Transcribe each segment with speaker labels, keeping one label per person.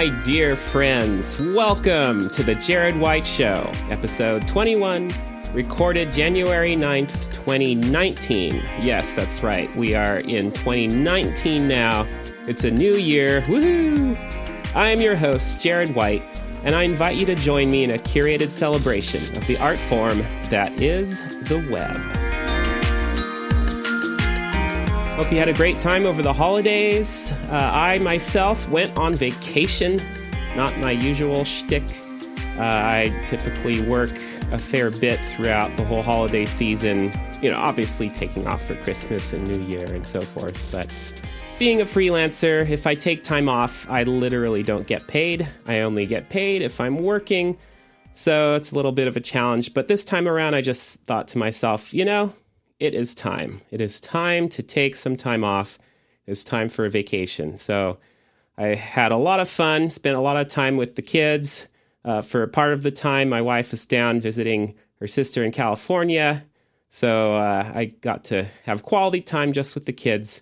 Speaker 1: My dear friends. Welcome to the Jared White Show, episode 21, recorded January 9th, 2019. Yes, that's right. We are in 2019 now. It's a new year. Woohoo! I am your host, Jared White, and I invite you to join me in a curated celebration of the art form that is the web. Hope you had a great time over the holidays. Uh, I myself went on vacation, not my usual shtick. Uh, I typically work a fair bit throughout the whole holiday season, you know, obviously taking off for Christmas and New Year and so forth. But being a freelancer, if I take time off, I literally don't get paid. I only get paid if I'm working. So it's a little bit of a challenge. But this time around, I just thought to myself, you know, it is time. It is time to take some time off. It's time for a vacation. So I had a lot of fun, spent a lot of time with the kids. Uh, for part of the time, my wife was down visiting her sister in California. So uh, I got to have quality time just with the kids.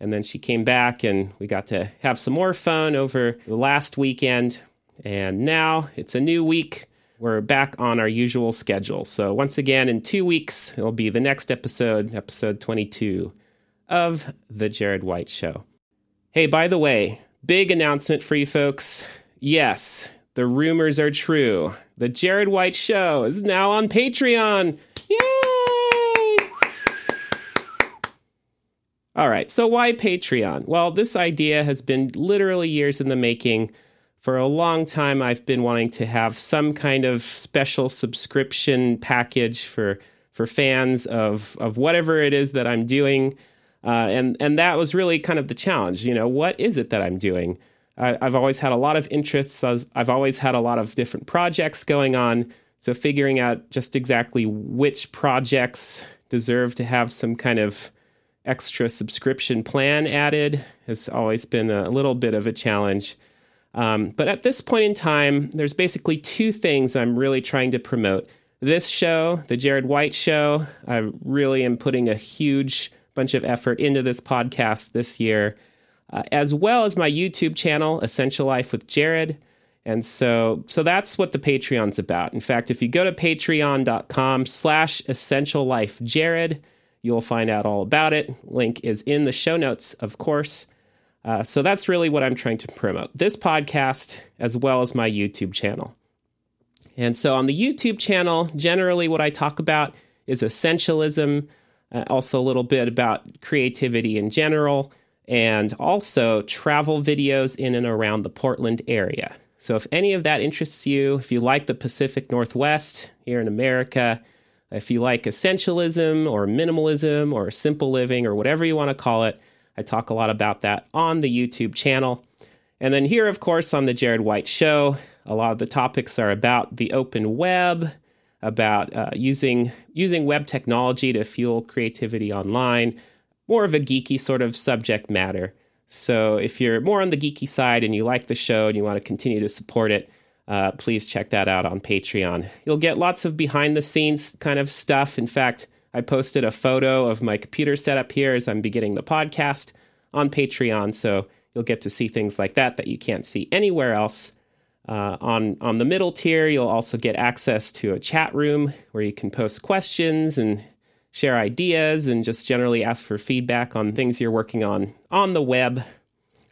Speaker 1: And then she came back and we got to have some more fun over the last weekend. And now it's a new week we're back on our usual schedule. So, once again, in two weeks, it'll be the next episode, episode 22 of The Jared White Show. Hey, by the way, big announcement for you folks. Yes, the rumors are true. The Jared White Show is now on Patreon. Yay! All right, so why Patreon? Well, this idea has been literally years in the making for a long time I've been wanting to have some kind of special subscription package for for fans of of whatever it is that I'm doing, uh, and and that was really kind of the challenge. You know, what is it that I'm doing? I, have always had a lot of interests. I've, I've always had a lot of different projects going on. So figuring out just exactly which projects deserve to have some kind of extra subscription plan added has always been a little bit of a challenge. Um, but at this point in time, there's basically two things I'm really trying to promote. This show, the Jared White Show, I really am putting a huge bunch of effort into this podcast this year, uh, as well as my YouTube channel, Essential Life with Jared. And so, so that's what the Patreon's about. In fact, if you go to patreon.com slash essential life Jared, you'll find out all about it. Link is in the show notes, of course. Uh, so that's really what I'm trying to promote this podcast as well as my YouTube channel. And so on the YouTube channel, generally what I talk about is essentialism, uh, also a little bit about creativity in general, and also travel videos in and around the Portland area. So if any of that interests you, if you like the Pacific Northwest here in America, if you like essentialism or minimalism or simple living or whatever you want to call it, I talk a lot about that on the YouTube channel. And then here, of course, on the Jared White Show, a lot of the topics are about the open web, about uh, using using web technology to fuel creativity online, more of a geeky sort of subject matter. So if you're more on the geeky side and you like the show and you want to continue to support it, uh, please check that out on Patreon. You'll get lots of behind the scenes kind of stuff. In fact, I posted a photo of my computer setup here as I'm beginning the podcast on Patreon, so you'll get to see things like that that you can't see anywhere else. Uh, on on the middle tier, you'll also get access to a chat room where you can post questions and share ideas and just generally ask for feedback on things you're working on on the web.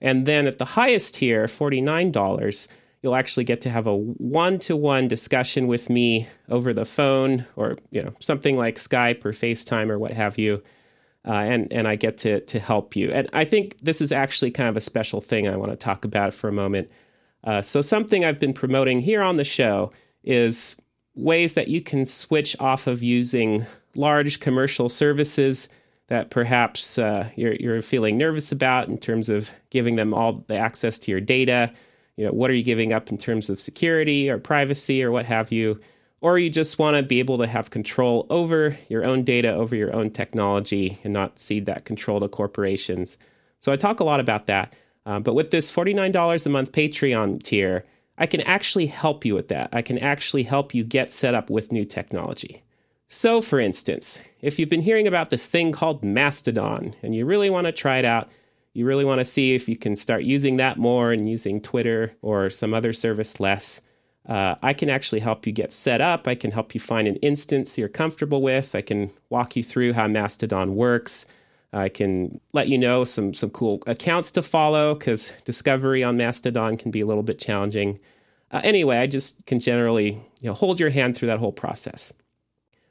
Speaker 1: And then at the highest tier, forty nine dollars you'll actually get to have a one-to-one discussion with me over the phone or you know something like Skype or FaceTime or what have you. Uh, and and I get to to help you. And I think this is actually kind of a special thing I want to talk about for a moment. Uh, so something I've been promoting here on the show is ways that you can switch off of using large commercial services that perhaps uh, you're you're feeling nervous about in terms of giving them all the access to your data you know what are you giving up in terms of security or privacy or what have you? Or you just want to be able to have control over your own data over your own technology and not cede that control to corporations. So i talk a lot about that. Um, but with this $49 a month patreon tier i can actually help you with that. I can actually help you get set up with new technology. So for instance if you've been hearing about this thing called mastodon and you really want to try it out you really want to see if you can start using that more and using Twitter or some other service less, uh, I can actually help you get set up. I can help you find an instance you're comfortable with. I can walk you through how Mastodon works. I can let you know some some cool accounts to follow because discovery on Mastodon can be a little bit challenging. Uh, anyway, I just can generally you know hold your hand through that whole process.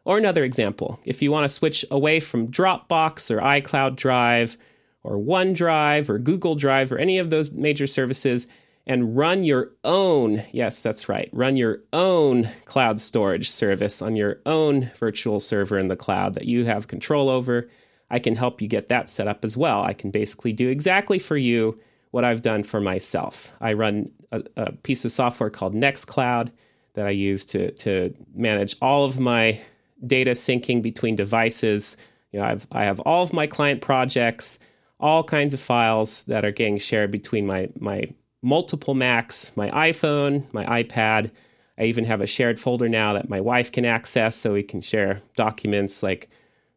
Speaker 1: Or another example, if you want to switch away from Dropbox or iCloud Drive or OneDrive or Google Drive or any of those major services and run your own, yes, that's right, run your own cloud storage service on your own virtual server in the cloud that you have control over, I can help you get that set up as well. I can basically do exactly for you what I've done for myself. I run a, a piece of software called Nextcloud that I use to, to manage all of my data syncing between devices. You know, I've, I have all of my client projects, all kinds of files that are getting shared between my, my multiple Macs, my iPhone, my iPad. I even have a shared folder now that my wife can access so we can share documents like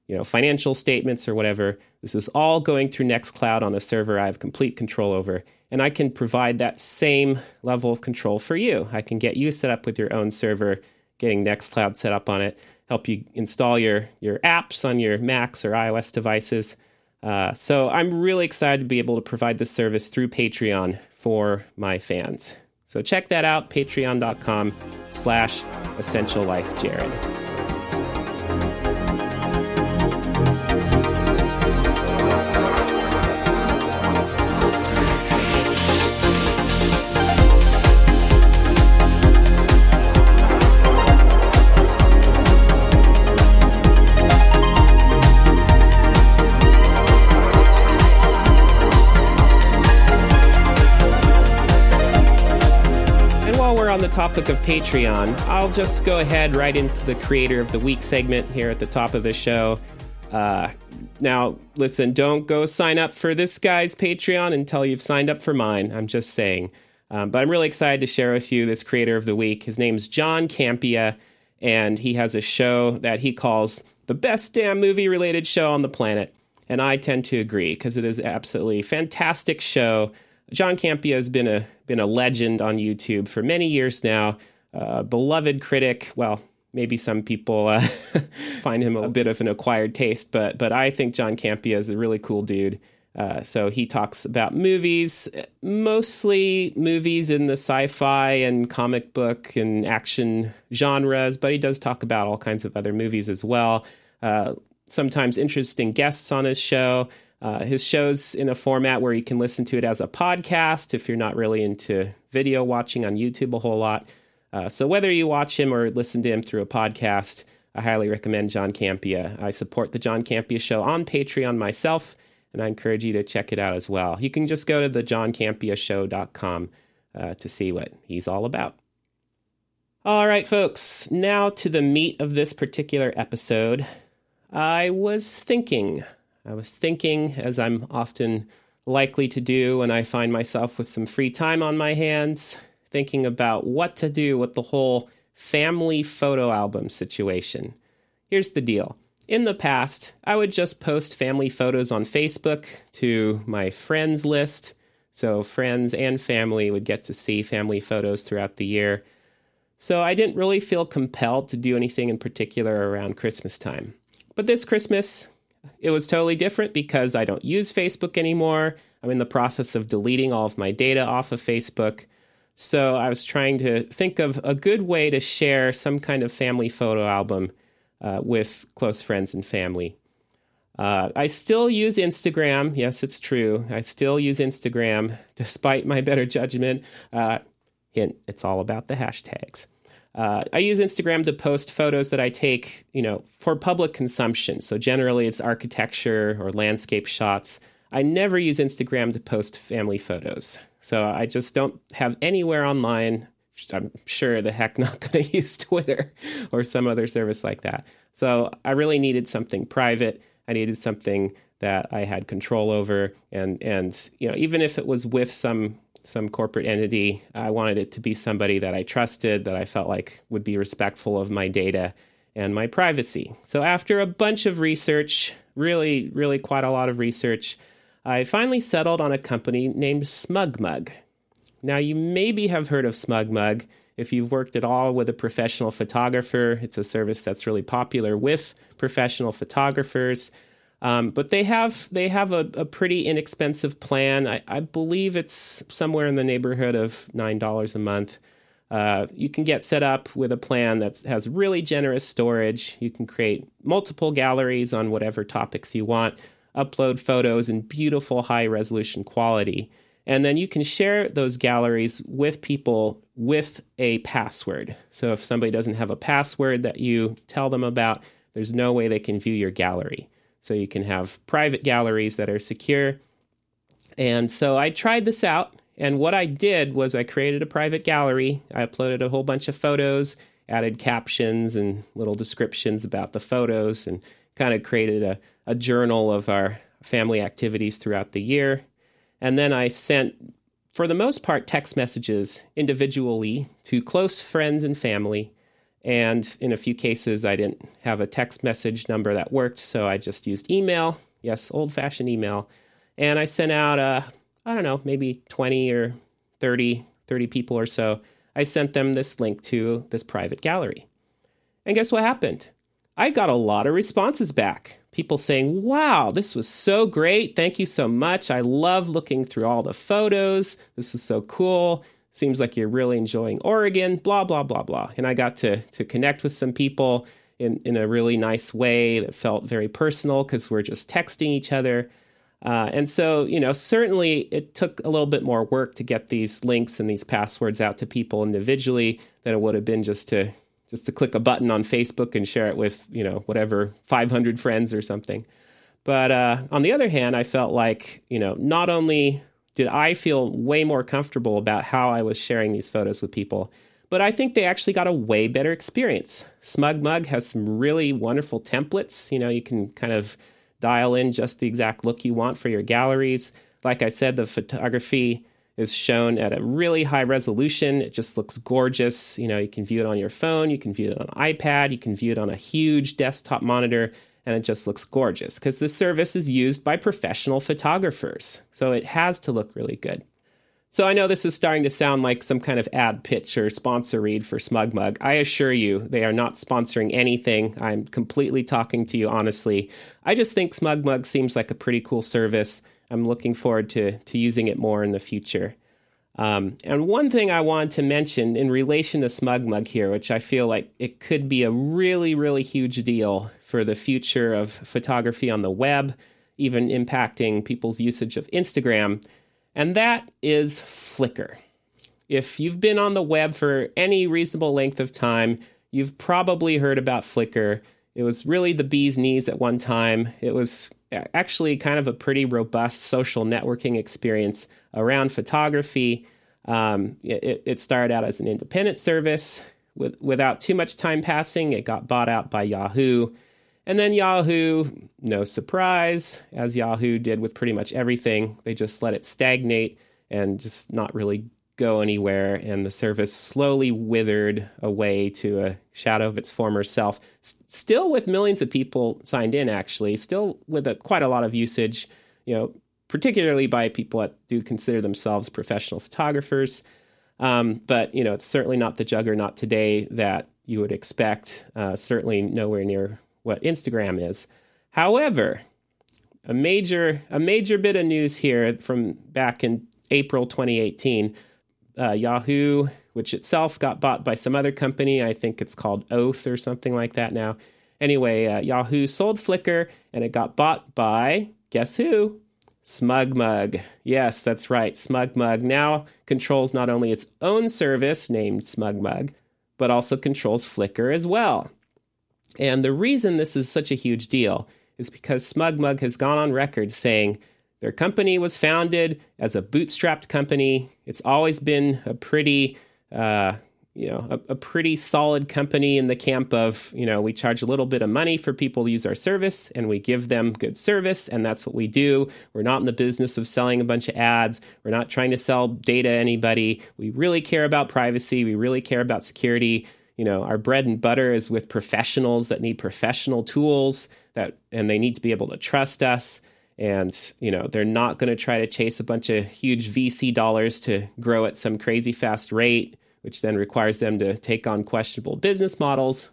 Speaker 1: you know financial statements or whatever. This is all going through Nextcloud on a server I have complete control over. And I can provide that same level of control for you. I can get you set up with your own server, getting Nextcloud set up on it, help you install your, your apps on your Macs or iOS devices. Uh, so I'm really excited to be able to provide this service through Patreon for my fans. So check that out, patreon.com slash essential life Jared. Topic of Patreon, I'll just go ahead right into the Creator of the Week segment here at the top of the show. Uh, now, listen, don't go sign up for this guy's Patreon until you've signed up for mine. I'm just saying. Um, but I'm really excited to share with you this Creator of the Week. His name's John Campea, and he has a show that he calls the best damn movie related show on the planet. And I tend to agree because it is absolutely fantastic show John Campea has been a been a legend on YouTube for many years now. Uh, beloved critic. Well, maybe some people uh, find him a bit of an acquired taste, but but I think John Campea is a really cool dude. Uh, so he talks about movies, mostly movies in the sci-fi and comic book and action genres, but he does talk about all kinds of other movies as well. Uh, sometimes interesting guests on his show. Uh, his show's in a format where you can listen to it as a podcast if you're not really into video watching on YouTube a whole lot. Uh, so whether you watch him or listen to him through a podcast, I highly recommend John Campea. I support the John Campea Show on Patreon myself, and I encourage you to check it out as well. You can just go to thejohncampeashow.com uh, to see what he's all about. All right, folks, now to the meat of this particular episode. I was thinking I was thinking, as I'm often likely to do when I find myself with some free time on my hands, thinking about what to do with the whole family photo album situation. Here's the deal. In the past, I would just post family photos on Facebook to my friends list. So, friends and family would get to see family photos throughout the year. So, I didn't really feel compelled to do anything in particular around Christmas time. But this Christmas, it was totally different because I don't use Facebook anymore. I'm in the process of deleting all of my data off of Facebook. So I was trying to think of a good way to share some kind of family photo album uh, with close friends and family. Uh, I still use Instagram. Yes, it's true. I still use Instagram despite my better judgment. Uh, hint, it's all about the hashtags. Uh, I use Instagram to post photos that I take, you know, for public consumption. So generally, it's architecture or landscape shots. I never use Instagram to post family photos. So I just don't have anywhere online. I'm sure the heck not going to use Twitter or some other service like that. So I really needed something private. I needed something that I had control over, and and you know, even if it was with some some corporate entity. I wanted it to be somebody that I trusted, that I felt like would be respectful of my data and my privacy. So, after a bunch of research, really, really quite a lot of research, I finally settled on a company named SmugMug. Now, you maybe have heard of SmugMug if you've worked at all with a professional photographer. It's a service that's really popular with professional photographers. Um, but they have they have a, a pretty inexpensive plan. I, I, believe it's somewhere in the neighborhood of nine dollars a month. Uh, you can get set up with a plan that has really generous storage. You can create multiple galleries on whatever topics you want, upload photos in beautiful high resolution quality. And then you can share those galleries with people with a password. So if somebody doesn't have a password that you tell them about, there's no way they can view your gallery. So you can have private galleries that are secure. And so I tried this out. And what I did was I created a private gallery. I uploaded a whole bunch of photos, added captions and little descriptions about the photos, and kind of created a, a journal of our family activities throughout the year. And then I sent, for the most part, text messages individually to close friends and family. And in a few cases, I didn't have a text message number that worked, so I just used email. Yes, old fashioned email. And I sent out, uh, I don't know, maybe 20 or 30, 30 people or so. I sent them this link to this private gallery. And guess what happened? I got a lot of responses back. People saying, wow, this was so great. Thank you so much. I love looking through all the photos. This is so cool. Seems like you're really enjoying Oregon, blah, blah, blah, blah. And I got to, to connect with some people in, in a really nice way that felt very personal because we're just texting each other. Uh, and so, you know, certainly it took a little bit more work to get these links and these passwords out to people individually than it would have been just to just to click a button on Facebook and share it with, you know, whatever, 500 friends or something. But uh, on the other hand, I felt like, you know, not only did I feel way more comfortable about how I was sharing these photos with people, but I think they actually got a way better experience. SmugMug has some really wonderful templates. You know, you can kind of dial in just the exact look you want for your galleries. Like I said, the photography is shown at a really high resolution. It just looks gorgeous. You know, you can view it on your phone, you can view it on iPad, you can view it on a huge desktop monitor, and it just looks gorgeous because this service is used by professional photographers. So it has to look really good. So I know this is starting to sound like some kind of ad pitch or sponsor read for SmugMug. I assure you, they are not sponsoring anything. I'm completely talking to you honestly. I just think SmugMug seems like a pretty cool service. I'm looking forward to, to using it more in the future. Um, and one thing I wanted to mention in relation to SmugMug here, which I feel like it could be a really, really huge deal for the future of photography on the web, even impacting people's usage of Instagram, and that is Flickr. If you've been on the web for any reasonable length of time, you've probably heard about Flickr. It was really the bee's knees at one time. It was actually kind of a pretty robust social networking experience around photography. Um, it, it, started out as an independent service. With, without too much time passing, it got bought out by Yahoo. And then Yahoo, no surprise, as Yahoo did with pretty much everything, they just let it stagnate and just not really go anywhere, and the service slowly withered away to a shadow of its former self. S- still with millions of people signed in, actually, still with a, quite a lot of usage, you know, particularly by people that do consider themselves professional photographers. Um, but you know, it's certainly not the juggernaut today that you would expect. Uh, certainly nowhere near what Instagram is. However, a major a major bit of news here from back in April 2018 uh, Yahoo, which itself got bought by some other company. I think it's called Oath or something like that now. Anyway, uh, Yahoo sold Flickr and it got bought by, guess who? SmugMug. Yes, that's right. SmugMug now controls not only its own service named SmugMug, but also controls Flickr as well. And the reason this is such a huge deal is because SmugMug has gone on record saying their company was founded as a bootstrapped company. It's always been a pretty, uh, you know, a, a, pretty solid company in the camp of, you know, we charge a little bit of money for people to use our service and we give them good service. And that's what we do. We're not in the business of selling a bunch of ads. We're not trying to sell data to anybody. We really care about privacy. We really care about security. You know, our bread and butter is with professionals that need professional tools that, and they need to be able to trust us. And, you know, they're not going to try to chase a bunch of huge VC dollars to grow at some crazy fast rate, which then requires them to take on questionable business models,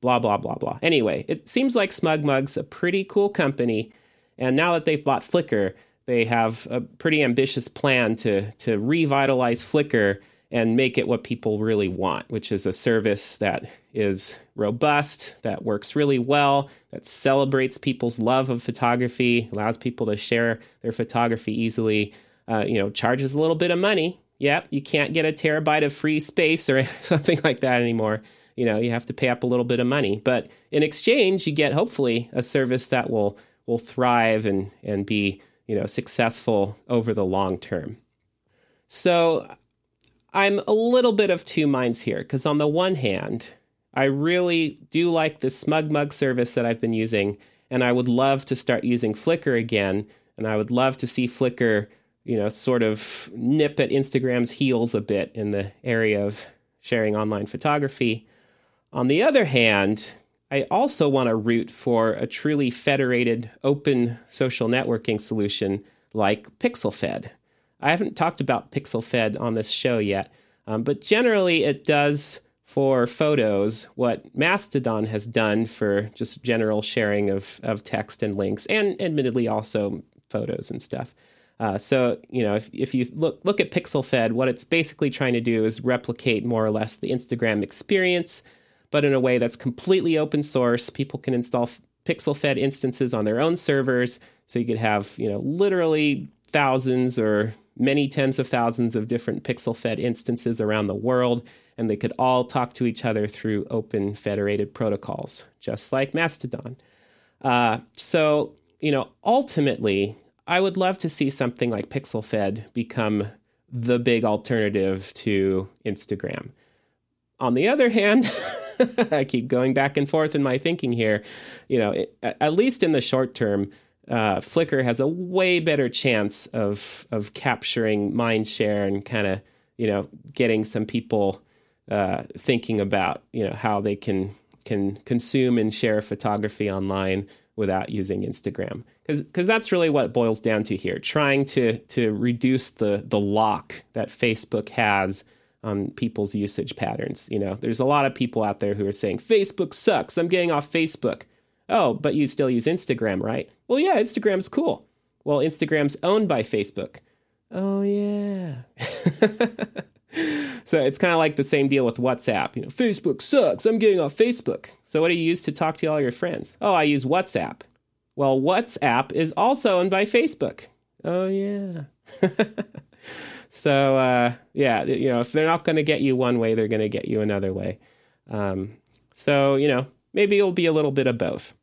Speaker 1: blah, blah, blah, blah. Anyway, it seems like SmugMug's a pretty cool company. And now that they've bought Flickr, they have a pretty ambitious plan to, to revitalize Flickr and make it what people really want, which is a service that is robust, that works really well, that celebrates people's love of photography, allows people to share their photography easily, uh, you know, charges a little bit of money. Yep, you can't get a terabyte of free space or something like that anymore. You know, you have to pay up a little bit of money, but in exchange, you get hopefully a service that will will thrive and and be you know successful over the long term. So I'm a little bit of two minds here because, on the one hand, I really do like the SmugMug service that I've been using, and I would love to start using Flickr again. And I would love to see Flickr, you know, sort of nip at Instagram's heels a bit in the area of sharing online photography. On the other hand, I also want to root for a truly federated, open social networking solution like PixelFed. I haven't talked about PixelFed on this show yet, um, but generally it does for photos what Mastodon has done for just general sharing of, of text and links, and admittedly also photos and stuff. Uh, so you know, if, if you look look at PixelFed, what it's basically trying to do is replicate more or less the Instagram experience, but in a way that's completely open source. People can install PixelFed instances on their own servers, so you could have you know literally thousands or many tens of thousands of different PixelFed instances around the world, and they could all talk to each other through open federated protocols, just like Mastodon. Uh, so, you know, ultimately, I would love to see something like PixelFed become the big alternative to Instagram. On the other hand, I keep going back and forth in my thinking here. You know, at least in the short term, uh, Flickr has a way better chance of of capturing mind share and kind of you know getting some people uh, thinking about you know how they can can consume and share photography online without using Instagram. Because because that's really what boils down to here trying to to reduce the the lock that Facebook has on people's usage patterns you know? There's a lot of people out there who are saying Facebook sucks I'm getting off Facebook. Oh, but you still use Instagram, right? Well, yeah, Instagram's cool. Well, Instagram's owned by Facebook. Oh, yeah. so it's kind of like the same deal with WhatsApp. You know, Facebook sucks. I'm getting off Facebook. So what do you use to talk to all your friends? Oh, I use WhatsApp. Well, WhatsApp is also owned by Facebook. Oh, yeah. so, uh, yeah, you know, if they're not going to get you one way, they're going to get you another way. Um, so, you know, maybe it'll be a little bit of both.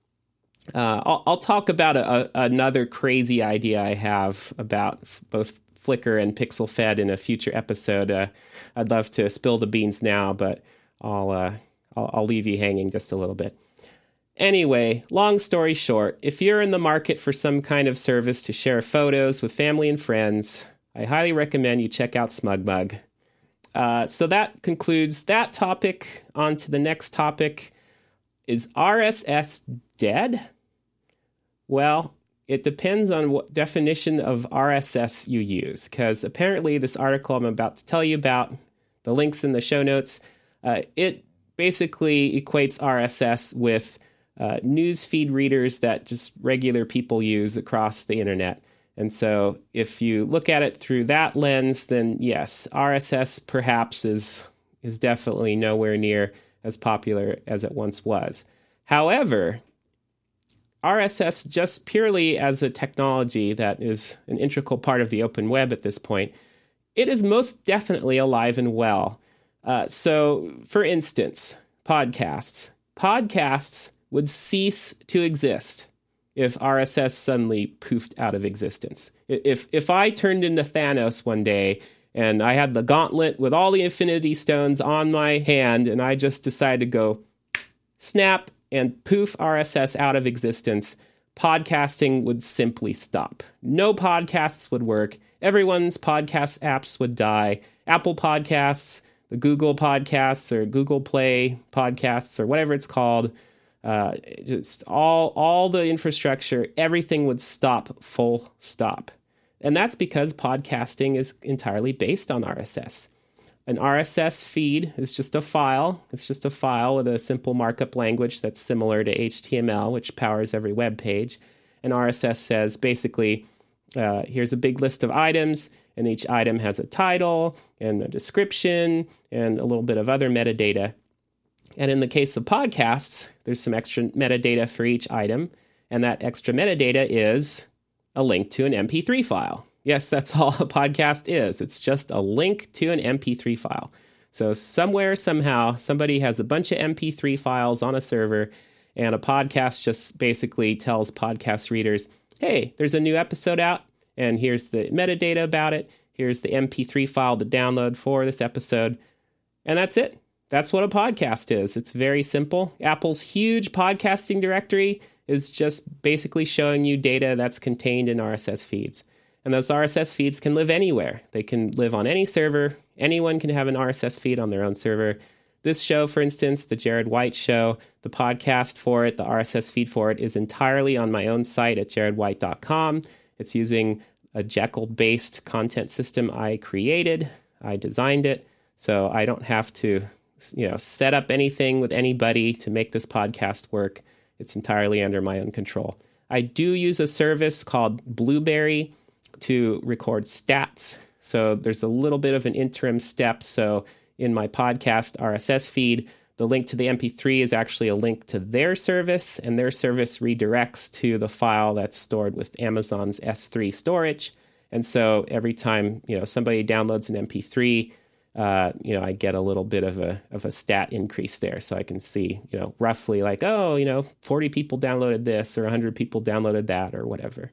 Speaker 1: Uh, I'll, I'll, talk about a, a, another crazy idea I have about f- both Flickr and PixelFed in a future episode. Uh, I'd love to spill the beans now, but I'll, uh, I'll, I'll leave you hanging just a little bit. Anyway, long story short, if you're in the market for some kind of service to share photos with family and friends, I highly recommend you check out SmugMug. Uh, so that concludes that topic. On to the next topic. Is RSS dead? Well, it depends on what definition of RSS you use, because apparently, this article I'm about to tell you about, the links in the show notes, uh, it basically equates RSS with uh, news feed readers that just regular people use across the internet. And so, if you look at it through that lens, then yes, RSS perhaps is is definitely nowhere near as popular as it once was. However, RSS, just purely as a technology that is an integral part of the open web at this point, it is most definitely alive and well. Uh, so, for instance, podcasts. Podcasts would cease to exist if RSS suddenly poofed out of existence. If if I turned into Thanos one day and I had the gauntlet with all the infinity stones on my hand and I just decided to go snap and poof RSS out of existence, podcasting would simply stop. No podcasts would work. Everyone's podcast apps would die. Apple Podcasts, the Google Podcasts, or Google Play Podcasts, or whatever it's called, uh, just all all the infrastructure, everything would stop full stop. And that's because podcasting is entirely based on RSS. An RSS feed is just a file. It's just a file with a simple markup language that's similar to HTML, which powers every web page. And RSS says basically, uh, here's a big list of items, and each item has a title and a description and a little bit of other metadata. And in the case of podcasts, there's some extra metadata for each item, and that extra metadata is a link to an MP3 file. Yes, that's all a podcast is. It's just a link to an MP3 file. So, somewhere, somehow, somebody has a bunch of MP3 files on a server, and a podcast just basically tells podcast readers, hey, there's a new episode out, and here's the metadata about it. Here's the MP3 file to download for this episode. And that's it. That's what a podcast is. It's very simple. Apple's huge podcasting directory is just basically showing you data that's contained in RSS feeds. And those RSS feeds can live anywhere. They can live on any server. Anyone can have an RSS feed on their own server. This show, for instance, the Jared White Show, the podcast for it, the RSS feed for it is entirely on my own site at jaredwhite.com. It's using a Jekyll based content system I created. I designed it. So I don't have to, you know, set up anything with anybody to make this podcast work. It's entirely under my own control. I do use a service called Blubrry to record stats. So there's a little bit of an interim step. So in my podcast RSS feed, the link to the MP3 is actually a link to their service, and their service redirects to the file that's stored with Amazon's S3 storage. And so every time you know somebody downloads an MP3, uh, you know I get a little bit of a of a stat increase there, so I can see you know roughly like oh you know 40 people downloaded this or 100 people downloaded that or whatever.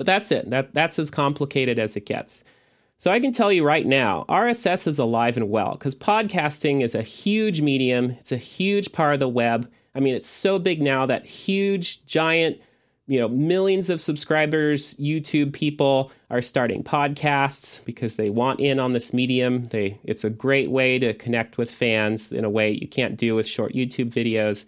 Speaker 1: But that's it. That that's as complicated as it gets. So I can tell you right now, RSS is alive and well because podcasting is a huge medium. It's a huge part of the web. I mean, it's so big now that huge, giant, you know, millions of subscribers, YouTube people are starting podcasts because they want in on this medium. They it's a great way to connect with fans in a way you can't do with short YouTube videos.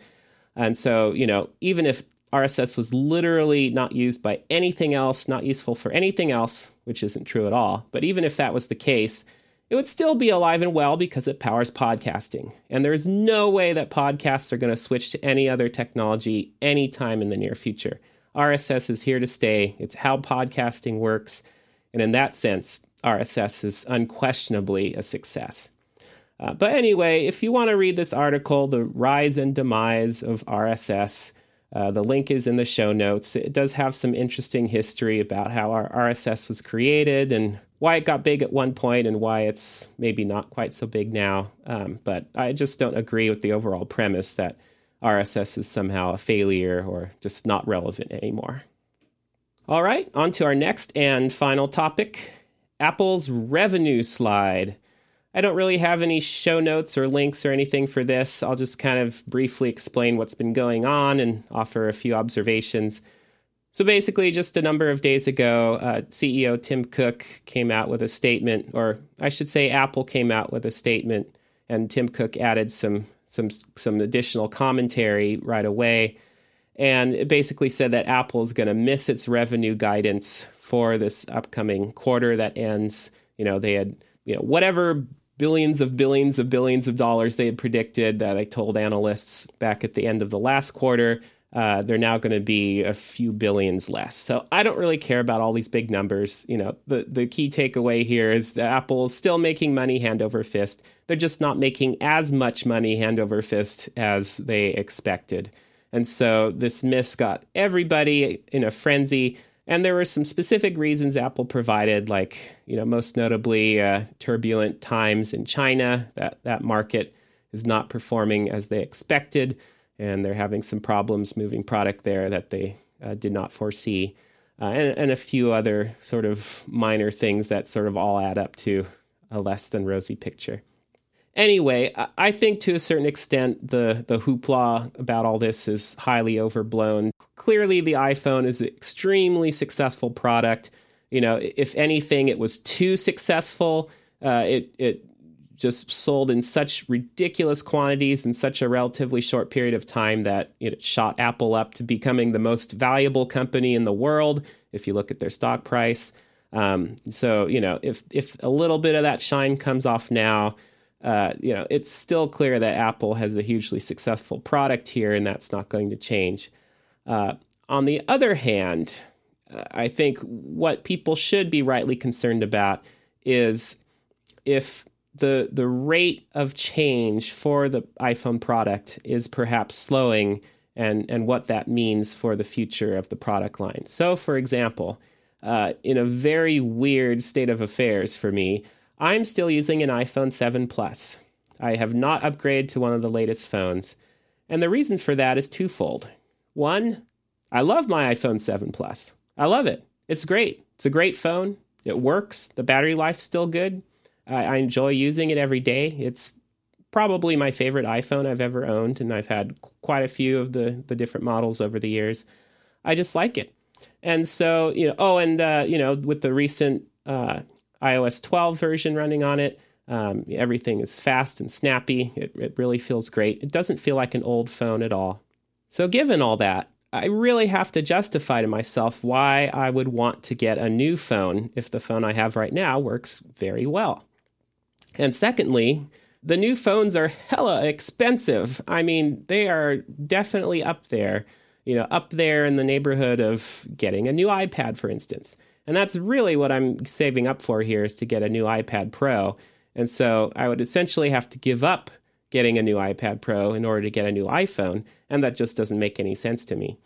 Speaker 1: And so, you know, even if RSS was literally not used by anything else, not useful for anything else, which isn't true at all. But even if that was the case, it would still be alive and well because it powers podcasting. And there's no way that podcasts are going to switch to any other technology anytime in the near future. RSS is here to stay, it's how podcasting works. And in that sense, RSS is unquestionably a success. Uh, but anyway, if you want to read this article, The Rise and Demise of RSS, uh, the link is in the show notes. It does have some interesting history about how our RSS was created and why it got big at one point and why it's maybe not quite so big now. Um, but I just don't agree with the overall premise that RSS is somehow a failure or just not relevant anymore. All right, on to our next and final topic Apple's revenue slide. I don't really have any show notes or links or anything for this. I'll just kind of briefly explain what's been going on and offer a few observations. So basically, just a number of days ago, uh, CEO Tim Cook came out with a statement, or I should say, Apple came out with a statement, and Tim Cook added some some some additional commentary right away, and it basically said that Apple is going to miss its revenue guidance for this upcoming quarter that ends. You know, they had you know whatever billions of billions of billions of dollars they had predicted that I told analysts back at the end of the last quarter. Uh, they're now going to be a few billions less. So I don't really care about all these big numbers. You know, the the key takeaway here is that Apple is still making money hand over fist. They're just not making as much money hand over fist as they expected. And so this miss got everybody in a frenzy. And there were some specific reasons Apple provided, like, you know, most notably uh, turbulent times in China. That, that market is not performing as they expected, and they're having some problems moving product there that they uh, did not foresee. Uh, and, and a few other sort of minor things that sort of all add up to a less than rosy picture. Anyway, I think to a certain extent the the hoopla about all this is highly overblown. Clearly, the iPhone is an extremely successful product. You know, if anything, it was too successful. Uh, it it just sold in such ridiculous quantities in such a relatively short period of time that it shot Apple up to becoming the most valuable company in the world if you look at their stock price. Um, so you know, if if a little bit of that shine comes off now, uh, you know, it's still clear that Apple has a hugely successful product here, and that's not going to change. Uh, on the other hand, I think what people should be rightly concerned about is if the the rate of change for the iPhone product is perhaps slowing and and what that means for the future of the product line. So for example, uh, in a very weird state of affairs for me, I'm still using an iPhone 7 Plus. I have not upgraded to one of the latest phones. And the reason for that is twofold. One, I love my iPhone 7 Plus. I love it. It's great. It's a great phone. It works. The battery life's still good. I, I enjoy using it every day. It's probably my favorite iPhone I've ever owned, and I've had quite a few of the the different models over the years. I just like it, and so you know. Oh, and uh, you know, with the recent uh, iOS 12 version running on it, um, everything is fast and snappy. It, it really feels great. It doesn't feel like an old phone at all. So, given all that, I really have to justify to myself why I would want to get a new phone if the phone I have right now works very well. And secondly, the new phones are hella expensive. I mean, they are definitely up there, you know, up there in the neighborhood of getting a new iPad, for instance. And that's really what I'm saving up for here is to get a new iPad Pro. And so I would essentially have to give up getting a new iPad Pro in order to get a new iPhone, and that just doesn't make any sense to me.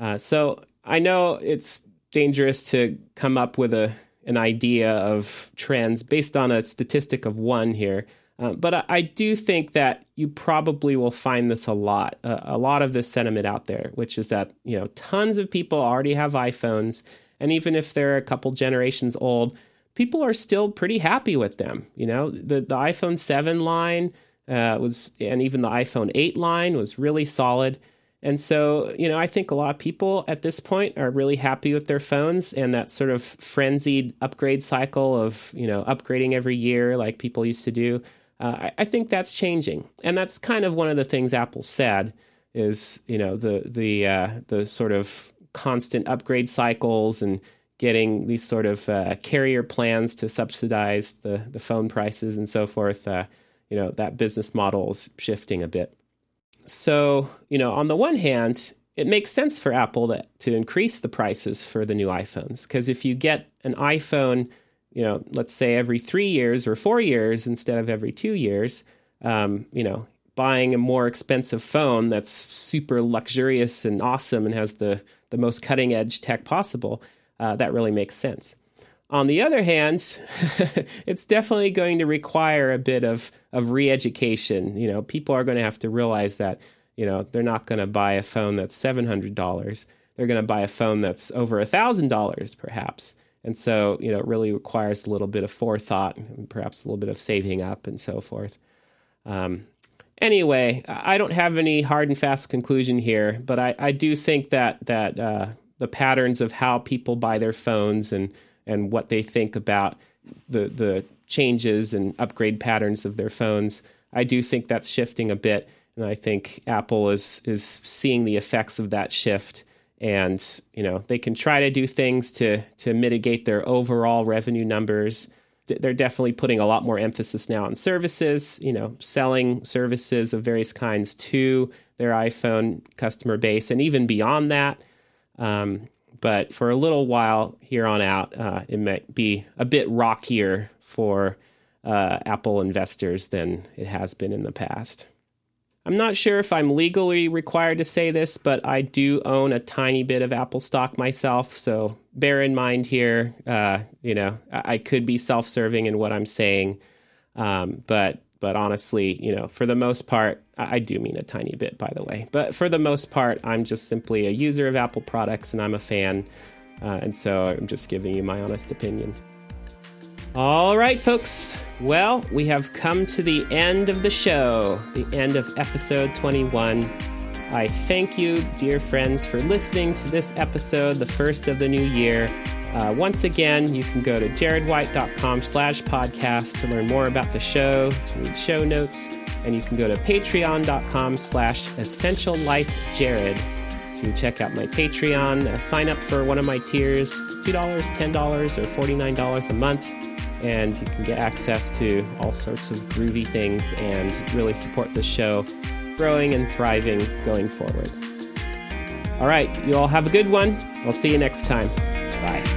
Speaker 1: Uh, so I know it's dangerous to come up with a an idea of trends based on a statistic of one here. Uh, but I, I, do think that you probably will find this a lot, uh, a lot of this sentiment out there, which is that you know tons of people already have iPhones, and even if they're a couple generations old, people are still pretty happy with them. You know, the the iPhone seven line uh, was, and even the iPhone eight line was really solid. And so, you know, I think a lot of people at this point are really happy with their phones and that sort of frenzied upgrade cycle of, you know, upgrading every year like people used to do. Uh, I, I, think that's changing. And that's kind of one of the things Apple said is, you know, the, the, uh, the sort of constant upgrade cycles and getting these sort of uh, carrier plans to subsidize the, the phone prices and so forth. Uh, you know, that business model is shifting a bit. So, you know, on the one hand, it makes sense for Apple to, to increase the prices for the new iPhones because if you get an iPhone, you know, let's say every three years or four years instead of every two years, um, you know, buying a more expensive phone that's super luxurious and awesome and has the the most cutting edge tech possible, uh, that really makes sense. On the other hand, it's definitely going to require a bit of, of re education. You know, people are going to have to realize that, you know, they're not going to buy a phone that's $700. They're going to buy a phone that's over $1,000 perhaps. And so, you know, it really requires a little bit of forethought, perhaps a little bit of saving up and so forth. Um, anyway, I don't have any hard and fast conclusion here, but I, I do think that that uh, the patterns of how people buy their phones and and what they think about the the changes and upgrade patterns of their phones. I do think that's shifting a bit, and I think Apple is is seeing the effects of that shift. And you know they can try to do things to to mitigate their overall revenue numbers. They're definitely putting a lot more emphasis now on services. You know, selling services of various kinds to their iPhone customer base, and even beyond that. Um, but for a little while here on out, uh, it might be a bit rockier for uh, Apple investors than it has been in the past. I'm not sure if I'm legally required to say this, but I do own a tiny bit of Apple stock myself. So bear in mind here, uh, you know, I could be self serving in what I'm saying. Um, but but honestly, you know, for the most part, I do mean a tiny bit, by the way. But for the most part, I'm just simply a user of Apple products and I'm a fan. Uh, and so I'm just giving you my honest opinion. All right, folks. Well, we have come to the end of the show, the end of episode 21. I thank you, dear friends, for listening to this episode, the first of the new year. Uh, once again, you can go to jaredwhite.com slash podcast to learn more about the show, to read show notes, and you can go to patreon.com slash essential life jared to check out my Patreon. Uh, sign up for one of my tiers $2, $10, or $49 a month, and you can get access to all sorts of groovy things and really support the show growing and thriving going forward. All right, you all have a good one. I'll see you next time. Bye.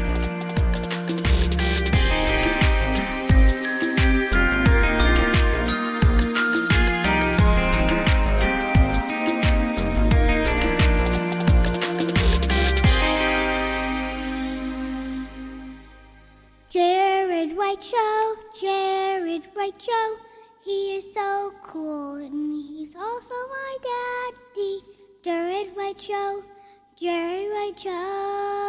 Speaker 2: Jerry Rachel.